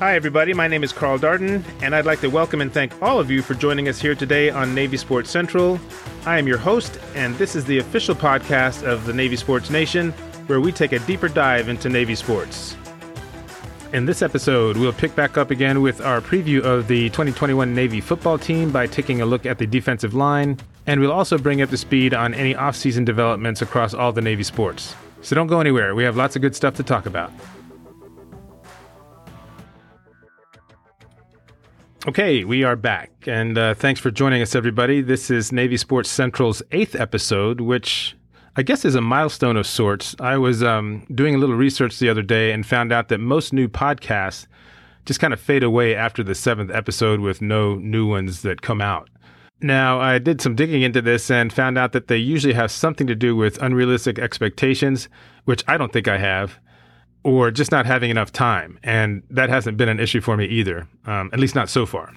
Hi, everybody. My name is Carl Darden, and I'd like to welcome and thank all of you for joining us here today on Navy Sports Central. I am your host, and this is the official podcast of the Navy Sports Nation, where we take a deeper dive into Navy sports. In this episode, we'll pick back up again with our preview of the 2021 Navy football team by taking a look at the defensive line, and we'll also bring up to speed on any off-season developments across all the Navy sports. So don't go anywhere. We have lots of good stuff to talk about. Okay, we are back, and uh, thanks for joining us, everybody. This is Navy Sports Central's eighth episode, which I guess is a milestone of sorts. I was um, doing a little research the other day and found out that most new podcasts just kind of fade away after the seventh episode with no new ones that come out. Now, I did some digging into this and found out that they usually have something to do with unrealistic expectations, which I don't think I have or just not having enough time. And that hasn't been an issue for me either, um, at least not so far.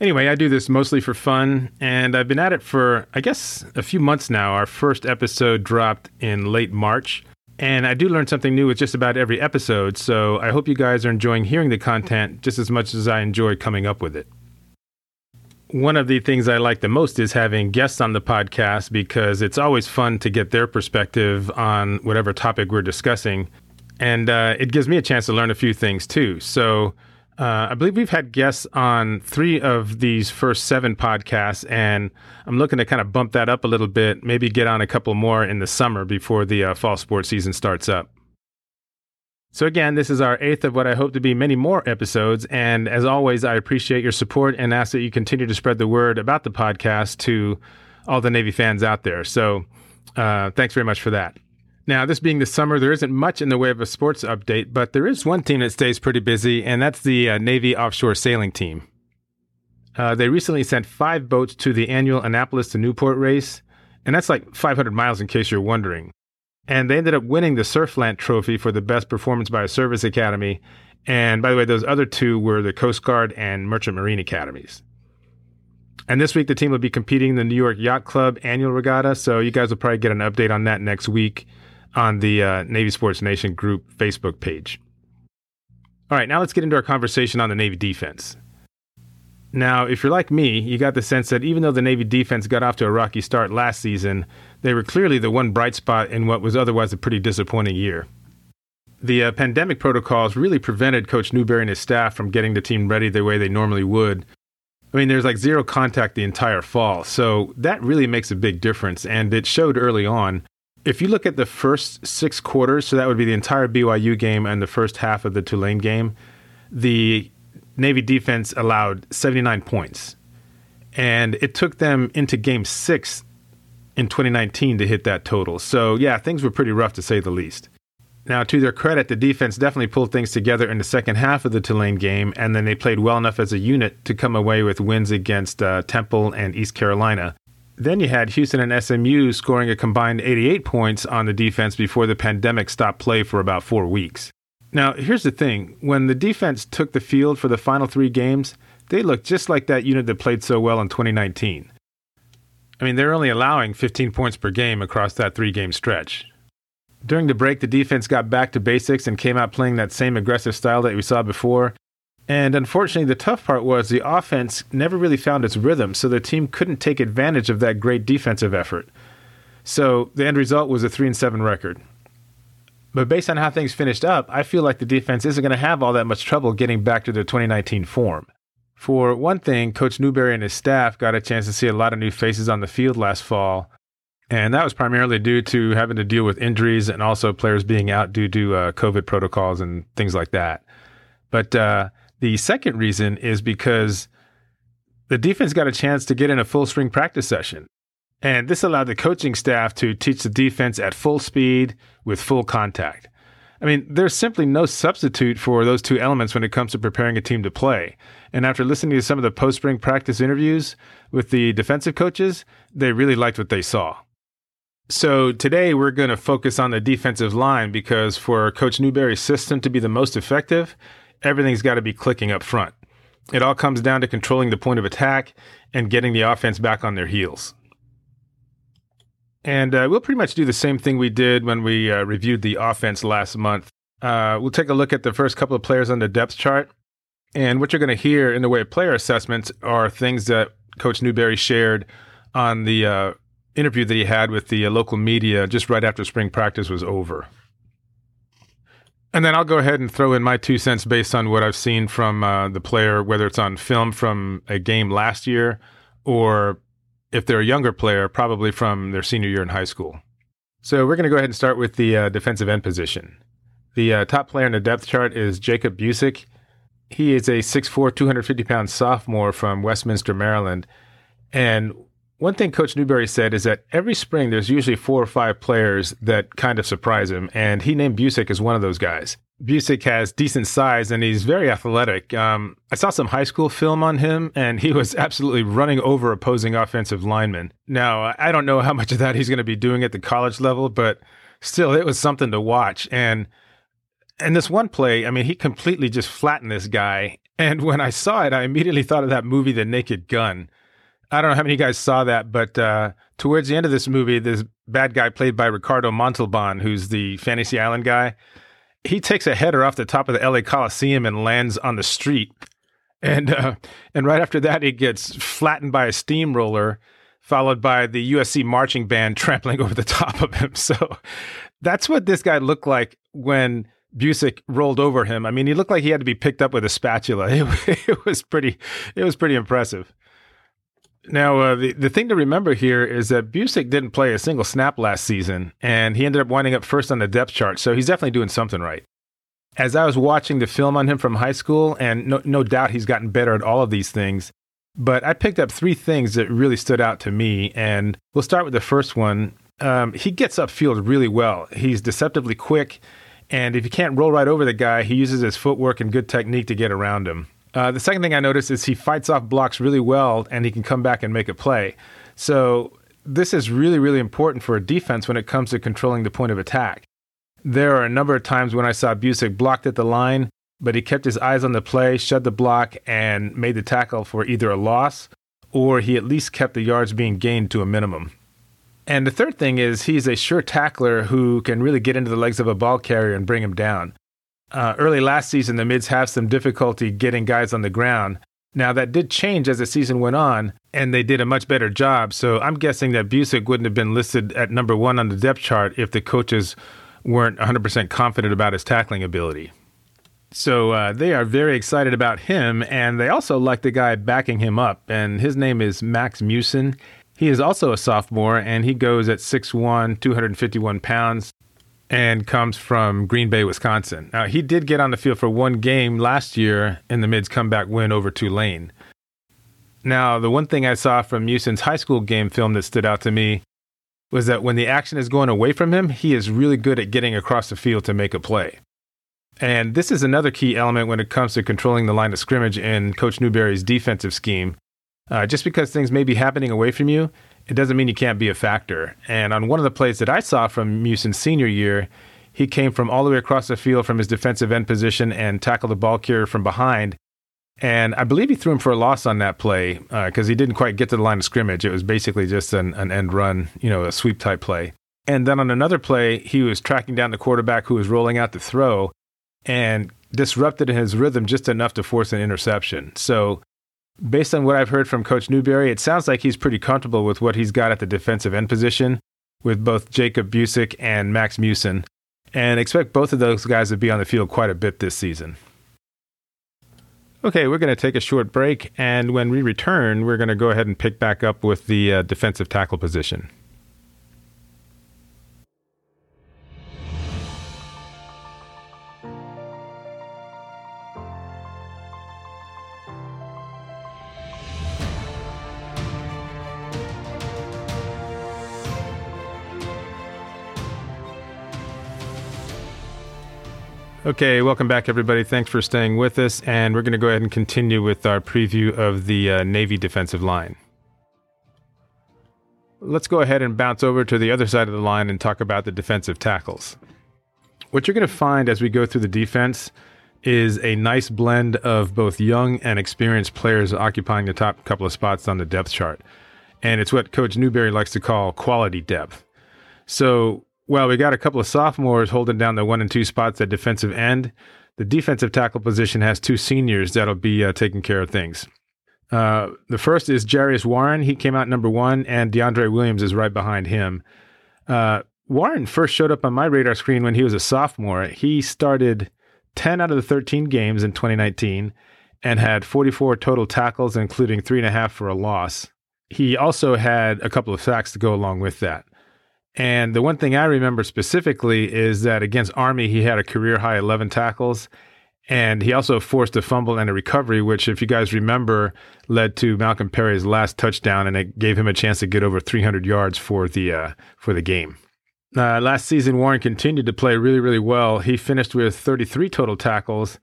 Anyway, I do this mostly for fun, and I've been at it for, I guess, a few months now. Our first episode dropped in late March, and I do learn something new with just about every episode, so I hope you guys are enjoying hearing the content just as much as I enjoy coming up with it. One of the things I like the most is having guests on the podcast because it's always fun to get their perspective on whatever topic we're discussing and uh, it gives me a chance to learn a few things too. So uh, I believe we've had guests on three of these first seven podcasts, and I'm looking to kind of bump that up a little bit, maybe get on a couple more in the summer before the uh, fall sports season starts up. So, again, this is our eighth of what I hope to be many more episodes. And as always, I appreciate your support and ask that you continue to spread the word about the podcast to all the Navy fans out there. So, uh, thanks very much for that. Now, this being the summer, there isn't much in the way of a sports update, but there is one team that stays pretty busy, and that's the uh, Navy Offshore Sailing Team. Uh, they recently sent five boats to the annual Annapolis to Newport race, and that's like 500 miles in case you're wondering. And they ended up winning the Surflant Trophy for the best performance by a service academy. And by the way, those other two were the Coast Guard and Merchant Marine Academies. And this week, the team will be competing in the New York Yacht Club annual regatta. So you guys will probably get an update on that next week on the uh, Navy Sports Nation group Facebook page. All right, now let's get into our conversation on the Navy defense. Now, if you're like me, you got the sense that even though the Navy defense got off to a rocky start last season, they were clearly the one bright spot in what was otherwise a pretty disappointing year. The uh, pandemic protocols really prevented Coach Newberry and his staff from getting the team ready the way they normally would. I mean, there's like zero contact the entire fall, so that really makes a big difference, and it showed early on if you look at the first six quarters, so that would be the entire BYU game and the first half of the Tulane game, the Navy defense allowed 79 points. And it took them into game six in 2019 to hit that total. So, yeah, things were pretty rough to say the least. Now, to their credit, the defense definitely pulled things together in the second half of the Tulane game, and then they played well enough as a unit to come away with wins against uh, Temple and East Carolina. Then you had Houston and SMU scoring a combined 88 points on the defense before the pandemic stopped play for about four weeks. Now, here's the thing when the defense took the field for the final three games, they looked just like that unit that played so well in 2019. I mean, they're only allowing 15 points per game across that three game stretch. During the break, the defense got back to basics and came out playing that same aggressive style that we saw before, and unfortunately, the tough part was the offense never really found its rhythm, so the team couldn't take advantage of that great defensive effort. So the end result was a 3 and 7 record. But based on how things finished up, I feel like the defense isn't going to have all that much trouble getting back to their 2019 form. For one thing, Coach Newberry and his staff got a chance to see a lot of new faces on the field last fall, and that was primarily due to having to deal with injuries and also players being out due to uh, COVID protocols and things like that. But uh, the second reason is because the defense got a chance to get in a full spring practice session. And this allowed the coaching staff to teach the defense at full speed with full contact. I mean, there's simply no substitute for those two elements when it comes to preparing a team to play. And after listening to some of the post spring practice interviews with the defensive coaches, they really liked what they saw. So today we're going to focus on the defensive line because for Coach Newberry's system to be the most effective, everything's got to be clicking up front. It all comes down to controlling the point of attack and getting the offense back on their heels. And uh, we'll pretty much do the same thing we did when we uh, reviewed the offense last month. Uh, we'll take a look at the first couple of players on the depth chart, And what you're going to hear in the way of player assessments are things that Coach Newberry shared on the uh, interview that he had with the uh, local media just right after spring practice was over. And then I'll go ahead and throw in my two cents based on what I've seen from uh, the player, whether it's on film from a game last year or if they're a younger player, probably from their senior year in high school. So we're going to go ahead and start with the uh, defensive end position. The uh, top player in the depth chart is Jacob Busick. He is a 6'4, 250 pound sophomore from Westminster, Maryland. And one thing Coach Newberry said is that every spring there's usually four or five players that kind of surprise him, and he named Busick as one of those guys. Busick has decent size and he's very athletic. Um, I saw some high school film on him, and he was absolutely running over opposing offensive linemen. Now, I don't know how much of that he's going to be doing at the college level, but still, it was something to watch. And and this one play, I mean, he completely just flattened this guy. And when I saw it, I immediately thought of that movie, The Naked Gun. I don't know how many of you guys saw that, but uh, towards the end of this movie, this bad guy played by Ricardo Montalban, who's the Fantasy Island guy, he takes a header off the top of the LA Coliseum and lands on the street. And uh, and right after that, he gets flattened by a steamroller, followed by the USC marching band trampling over the top of him. So that's what this guy looked like when Busick rolled over him. I mean, he looked like he had to be picked up with a spatula. It, it was pretty, it was pretty impressive. Now, uh, the, the thing to remember here is that Busick didn't play a single snap last season, and he ended up winding up first on the depth chart, so he's definitely doing something right. As I was watching the film on him from high school, and no, no doubt he's gotten better at all of these things, but I picked up three things that really stood out to me, and we'll start with the first one. Um, he gets upfield really well. He's deceptively quick, and if you can't roll right over the guy, he uses his footwork and good technique to get around him. Uh, the second thing I noticed is he fights off blocks really well and he can come back and make a play. So this is really, really important for a defense when it comes to controlling the point of attack. There are a number of times when I saw Busick blocked at the line, but he kept his eyes on the play, shed the block, and made the tackle for either a loss or he at least kept the yards being gained to a minimum. And the third thing is he's a sure tackler who can really get into the legs of a ball carrier and bring him down. Uh, early last season, the mids have some difficulty getting guys on the ground. Now, that did change as the season went on, and they did a much better job. So I'm guessing that Busick wouldn't have been listed at number one on the depth chart if the coaches weren't 100% confident about his tackling ability. So uh, they are very excited about him, and they also like the guy backing him up, and his name is Max Meeuwsen. He is also a sophomore, and he goes at 6'1, 251 pounds and comes from Green Bay, Wisconsin. Now, he did get on the field for one game last year in the Mids comeback win over Tulane. Now, the one thing I saw from Meeuwsen's high school game film that stood out to me was that when the action is going away from him, he is really good at getting across the field to make a play. And this is another key element when it comes to controlling the line of scrimmage in Coach Newberry's defensive scheme. Uh, just because things may be happening away from you, it doesn't mean you can't be a factor. And on one of the plays that I saw from Meeuwsen's senior year, he came from all the way across the field from his defensive end position and tackled the ball carrier from behind. And I believe he threw him for a loss on that play because uh, he didn't quite get to the line of scrimmage. It was basically just an, an end run, you know, a sweep type play. And then on another play, he was tracking down the quarterback who was rolling out the throw and disrupted his rhythm just enough to force an interception. So based on what I've heard from Coach Newberry, it sounds like he's pretty comfortable with what he's got at the defensive end position with both Jacob Busick and Max Meeuwsen, and expect both of those guys to be on the field quite a bit this season. Okay, we're going to take a short break, and when we return, we're going to go ahead and pick back up with the uh, defensive tackle position. Okay, welcome back, everybody. Thanks for staying with us. And we're going to go ahead and continue with our preview of the uh, Navy defensive line. Let's go ahead and bounce over to the other side of the line and talk about the defensive tackles. What you're going to find as we go through the defense is a nice blend of both young and experienced players occupying the top couple of spots on the depth chart. And it's what Coach Newberry likes to call quality depth. So well, we got a couple of sophomores holding down the one and two spots at defensive end. the defensive tackle position has two seniors that'll be uh, taking care of things. Uh, the first is Jarius Warren. He came out number one, and DeAndre Williams is right behind him. Uh, Warren first showed up on my radar screen when he was a sophomore. He started 10 out of the 13 games in 2019 and had 44 total tackles, including three and a half for a loss. He also had a couple of sacks to go along with that. And the one thing I remember specifically is that against Army, he had a career high 11 tackles. And he also forced a fumble and a recovery, which, if you guys remember, led to Malcolm Perry's last touchdown, and it gave him a chance to get over 300 yards for the uh, for the game. Uh, last season, Warren continued to play really, really well. He finished with 33 total tackles,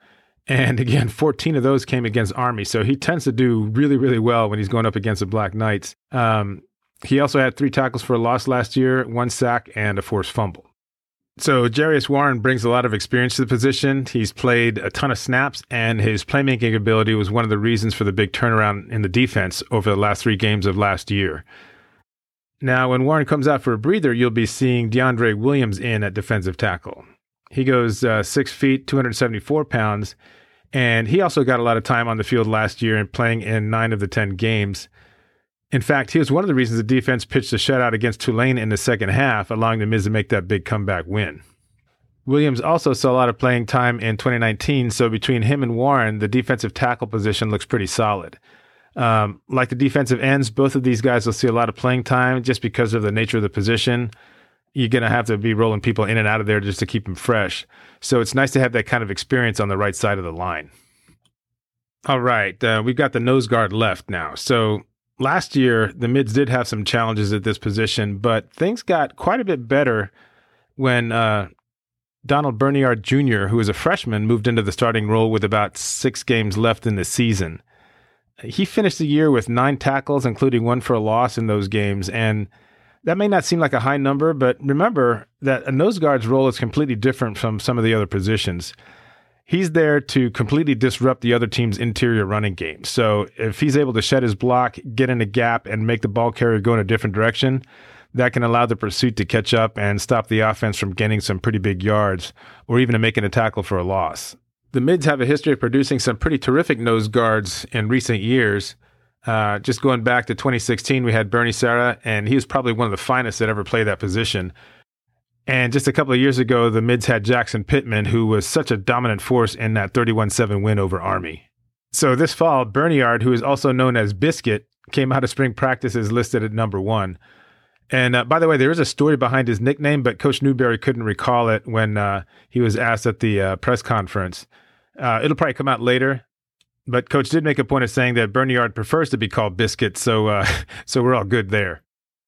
and again, 14 of those came against Army. So he tends to do really, really well when he's going up against the Black Knights. Um, he also had three tackles for a loss last year, one sack, and a forced fumble. So Jarius Warren brings a lot of experience to the position. He's played a ton of snaps, and his playmaking ability was one of the reasons for the big turnaround in the defense over the last three games of last year. Now, when Warren comes out for a breather, you'll be seeing DeAndre Williams in at defensive tackle. He goes uh, six feet, 274 pounds, and he also got a lot of time on the field last year and playing in nine of the 10 games. In fact, he was one of the reasons the defense pitched a shutout against Tulane in the second half, allowing the Mids to make that big comeback win. Williams also saw a lot of playing time in 2019, so between him and Warren, the defensive tackle position looks pretty solid. Um, like the defensive ends, both of these guys will see a lot of playing time just because of the nature of the position. You're going to have to be rolling people in and out of there just to keep them fresh. So it's nice to have that kind of experience on the right side of the line. All right, uh, we've got the nose guard left now. So last year, the mids did have some challenges at this position, but things got quite a bit better when uh, Donald Berniard Jr., who was a freshman, moved into the starting role with about six games left in the season. He finished the year with nine tackles, including one for a loss in those games. And that may not seem like a high number, but remember that a nose guard's role is completely different from some of the other positions. He's there to completely disrupt the other team's interior running game. So if he's able to shed his block, get in a gap, and make the ball carrier go in a different direction, that can allow the pursuit to catch up and stop the offense from gaining some pretty big yards or even to making a tackle for a loss. The mids have a history of producing some pretty terrific nose guards in recent years. Uh, just going back to 2016, we had Bernie Sarra, and he was probably one of the finest that ever played that position. And just a couple of years ago, the mids had Jackson Pittman, who was such a dominant force in that 31 7 win over Army. So this fall, Berniard, who is also known as Biscuit, came out of spring practices listed at number one. And uh, by the way, there is a story behind his nickname, but Coach Newberry couldn't recall it when uh, he was asked at the uh, press conference. Uh, it'll probably come out later, but Coach did make a point of saying that Berniard prefers to be called Biscuit, so uh, so we're all good there.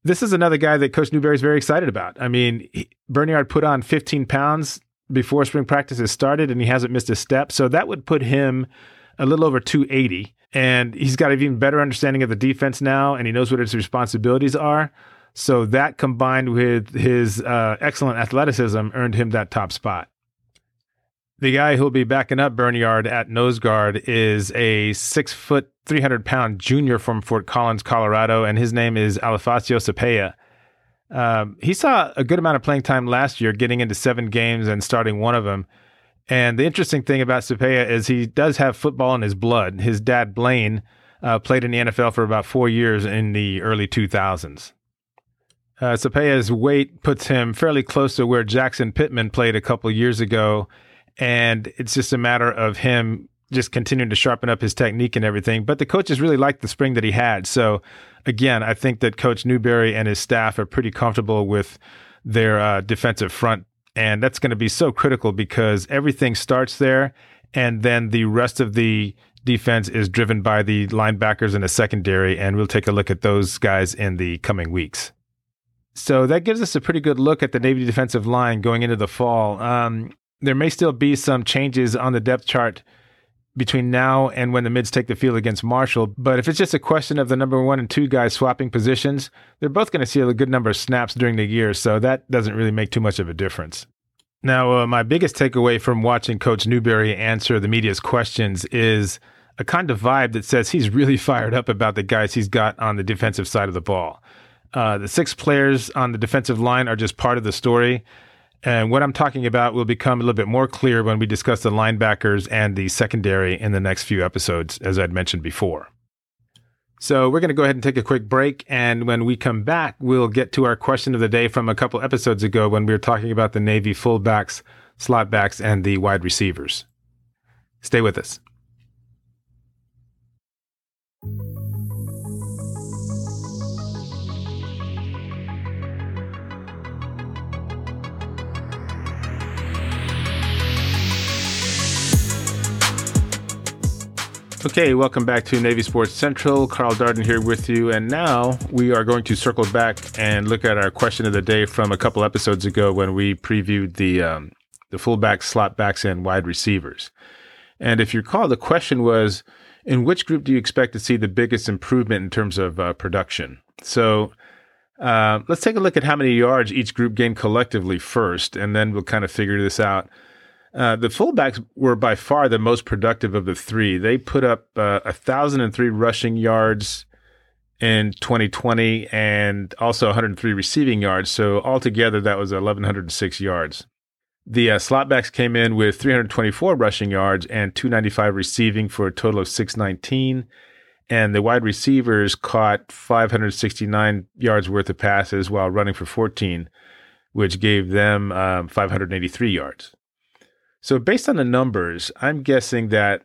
This is another guy that Coach Newberry is very excited about. I mean, he, Berniard put on 15 pounds before spring practices started, and he hasn't missed a step. So that would put him a little over 280. And he's got an even better understanding of the defense now, and he knows what his responsibilities are. So that combined with his uh, excellent athleticism earned him that top spot. The guy who'll be backing up Berniard at nose guard is a six foot, 300 pound junior from Fort Collins, Colorado, and his name is Alifacio Cepeda. Um, he saw a good amount of playing time last year, getting into seven games and starting one of them. And the interesting thing about Cepeda is he does have football in his blood. His dad, Blaine, uh, played in the NFL for about four years in the early 2000s. Uh, Cepeda's weight puts him fairly close to where Jackson Pittman played a couple years ago and it's just a matter of him just continuing to sharpen up his technique and everything. But the coaches really liked the spring that he had. So again, I think that Coach Newberry and his staff are pretty comfortable with their uh, defensive front, and that's going to be so critical because everything starts there, and then the rest of the defense is driven by the linebackers in the secondary, and we'll take a look at those guys in the coming weeks. So that gives us a pretty good look at the Navy defensive line going into the fall. Um, there may still be some changes on the depth chart between now and when the mids take the field against Marshall. But if it's just a question of the number one and two guys swapping positions, they're both going to see a good number of snaps during the year. So that doesn't really make too much of a difference. Now, uh, my biggest takeaway from watching Coach Newberry answer the media's questions is a kind of vibe that says he's really fired up about the guys he's got on the defensive side of the ball. Uh, the six players on the defensive line are just part of the story. And what I'm talking about will become a little bit more clear when we discuss the linebackers and the secondary in the next few episodes, as I'd mentioned before. So we're going to go ahead and take a quick break. And when we come back, we'll get to our question of the day from a couple episodes ago when we were talking about the Navy fullbacks, slot backs, and the wide receivers. Stay with us. Okay, welcome back to Navy Sports Central. Carl Darden here with you. And now we are going to circle back and look at our question of the day from a couple episodes ago when we previewed the, um, the fullbacks, slot backs, and wide receivers. And if you recall, the question was in which group do you expect to see the biggest improvement in terms of uh, production? So uh, let's take a look at how many yards each group gained collectively first, and then we'll kind of figure this out. Uh, the fullbacks were by far the most productive of the three. They put up uh, 1,003 rushing yards in 2020 and also 103 receiving yards. So altogether, that was 1,106 yards. The uh, slotbacks came in with 324 rushing yards and 295 receiving for a total of 619. And the wide receivers caught 569 yards worth of passes while running for 14, which gave them um, 583 yards. So based on the numbers, I'm guessing that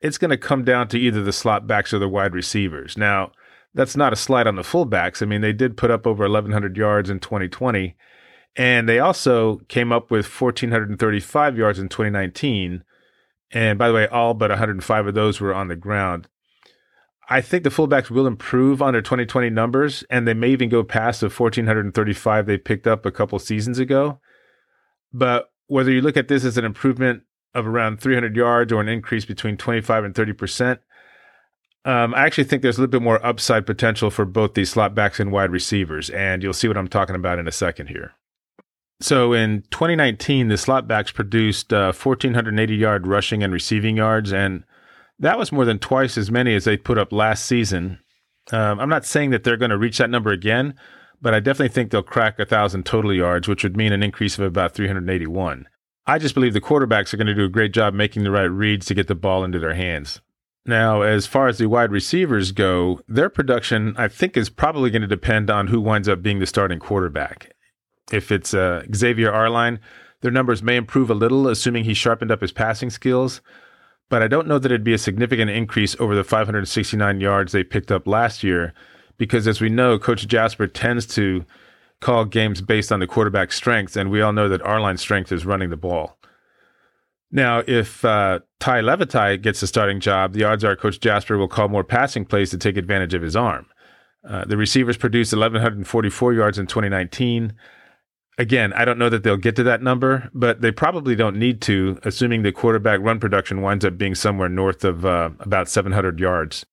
it's going to come down to either the slot backs or the wide receivers. Now, that's not a slide on the fullbacks. I mean, they did put up over 1,100 yards in 2020, and they also came up with 1,435 yards in 2019. And by the way, all but 105 of those were on the ground. I think the fullbacks will improve on their 2020 numbers, and they may even go past the 1,435 they picked up a couple seasons ago. But whether you look at this as an improvement of around 300 yards or an increase between 25 and 30 percent, um, I actually think there's a little bit more upside potential for both these slot backs and wide receivers, and you'll see what I'm talking about in a second here. So in 2019, the slot backs produced uh, 1,480 yard rushing and receiving yards, and that was more than twice as many as they put up last season. Um, I'm not saying that they're going to reach that number again, but I definitely think they'll crack 1,000 total yards, which would mean an increase of about 381. I just believe the quarterbacks are going to do a great job making the right reads to get the ball into their hands. Now, as far as the wide receivers go, their production, I think, is probably going to depend on who winds up being the starting quarterback. If it's uh, Xavier Arline, their numbers may improve a little, assuming he sharpened up his passing skills. But I don't know that it'd be a significant increase over the 569 yards they picked up last year, because as we know, Coach Jasper tends to call games based on the quarterback's strengths, and we all know that Arline's strength is running the ball. Now, if uh, Tai Lavatai gets the starting job, the odds are Coach Jasper will call more passing plays to take advantage of his arm. Uh, the receivers produced 1,144 yards in 2019. Again, I don't know that they'll get to that number, but they probably don't need to, assuming the quarterback run production winds up being somewhere north of uh, about 700 yards.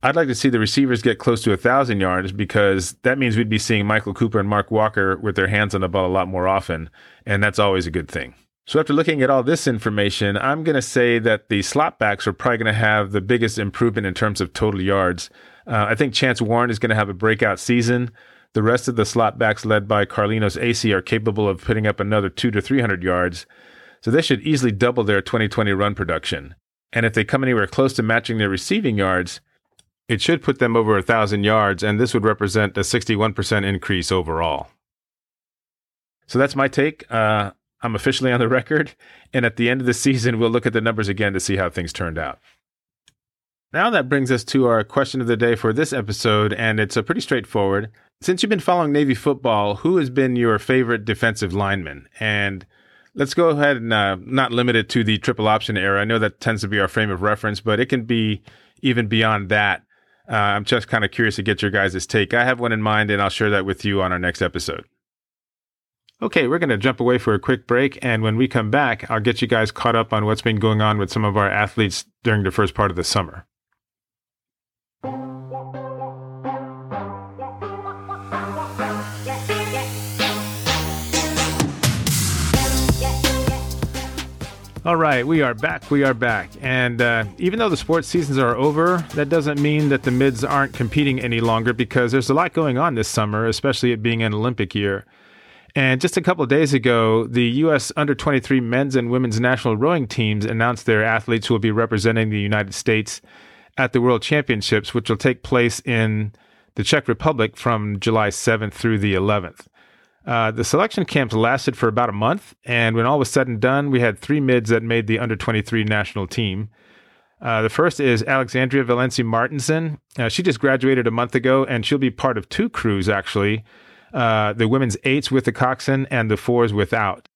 I'd like to see the receivers get close to a thousand yards because that means we'd be seeing Michael Cooper and Mark Walker with their hands on the ball a lot more often, and that's always a good thing. So after looking at all this information, I'm going to say that the slot backs are probably going to have the biggest improvement in terms of total yards. Uh, I think Chance Warren is going to have a breakout season. The rest of the slot backs, led by Carlinos Acie are capable of putting up another two to three hundred yards. So they should easily double their 2020 run production. And if they come anywhere close to matching their receiving yards, it should put them over 1,000 yards, and this would represent a 61% increase overall. So that's my take. Uh, I'm officially on the record, and at the end of the season, we'll look at the numbers again to see how things turned out. Now that brings us to our question of the day for this episode, and it's a pretty straightforward. Since you've been following Navy football, who has been your favorite defensive lineman? And let's go ahead and uh, not limit it to the triple option era. I know that tends to be our frame of reference, but it can be even beyond that. Uh, I'm just kind of curious to get your guys' take. I have one in mind, and I'll share that with you on our next episode. Okay, we're going to jump away for a quick break, and when we come back, I'll get you guys caught up on what's been going on with some of our athletes during the first part of the summer. All right, we are back. We are back. And uh, even though the sports seasons are over, that doesn't mean that the mids aren't competing any longer because there's a lot going on this summer, especially it being an Olympic year. And just a couple days ago, the U.S. under 23 men's and women's national rowing teams announced their athletes will be representing the United States at the World Championships, which will take place in the Czech Republic from July 7th through the 11th. Uh, the selection camps lasted for about a month, and when all was said and done, we had three mids that made the under 23 national team. Uh, the first is Alexandria Valenci Martinson. Uh, she just graduated a month ago, and she'll be part of two crews, actually uh, the women's eights with the coxswain and the fours without.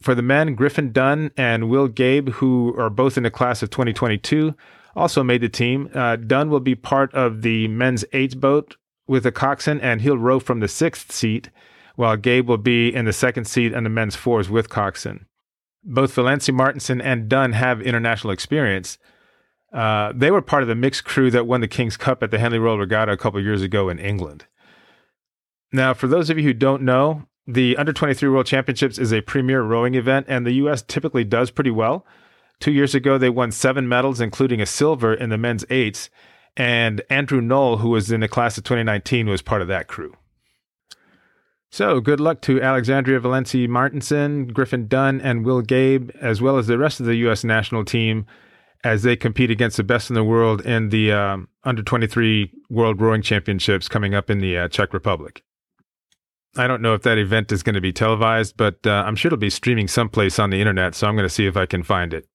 For the men, Griffin Dunn and Will Gabe, who are both in the class of 2022, also made the team. Uh, Dunn will be part of the men's eights boat with the coxswain, and he'll row from the sixth seat, while Gabe will be in the second seat and the men's fours with coxswain. Both Valenci Martinson and Dunn have international experience. Uh, they were part of the mixed crew that won the King's Cup at the Henley Royal Regatta a couple years ago in England. Now, for those of you who don't know, the Under 23 World Championships is a premier rowing event, and the U.S. typically does pretty well. Two years ago, they won seven medals, including a silver in the men's eights. And Andrew Knoll, who was in the class of 2019, was part of that crew. So, good luck to Alexandria Valenci Martinson, Griffin Dunn, and Will Gabe, as well as the rest of the U.S. national team as they compete against the best in the world in the um, Under 23 World Rowing Championships coming up in the uh, Czech Republic. I don't know if that event is going to be televised, but uh, I'm sure it'll be streaming someplace on the internet, so I'm going to see if I can find it.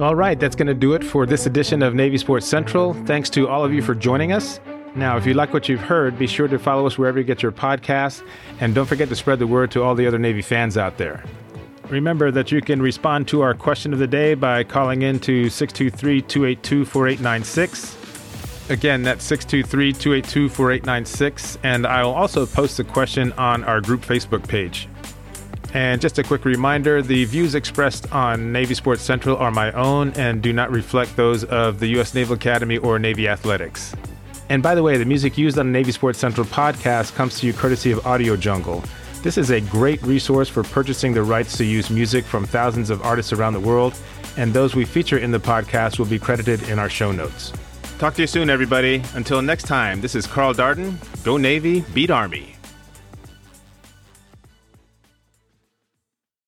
All right, that's going to do it for this edition of Navy Sports Central. Thanks to all of you for joining us. Now, if you like what you've heard, be sure to follow us wherever you get your podcasts, and don't forget to spread the word to all the other Navy fans out there. Remember that you can respond to our question of the day by calling in to 623 282 4896. Again, that's 623 282 4896. And I'll also post the question on our group Facebook page. And just a quick reminder the views expressed on Navy Sports Central are my own and do not reflect those of the U.S. Naval Academy or Navy Athletics. And by the way, the music used on the Navy Sports Central podcast comes to you courtesy of Audio Jungle. This is a great resource for purchasing the rights to use music from thousands of artists around the world, and those we feature in the podcast will be credited in our show notes. Talk to you soon, everybody. Until next time, this is Carl Darden. Go Navy, beat Army.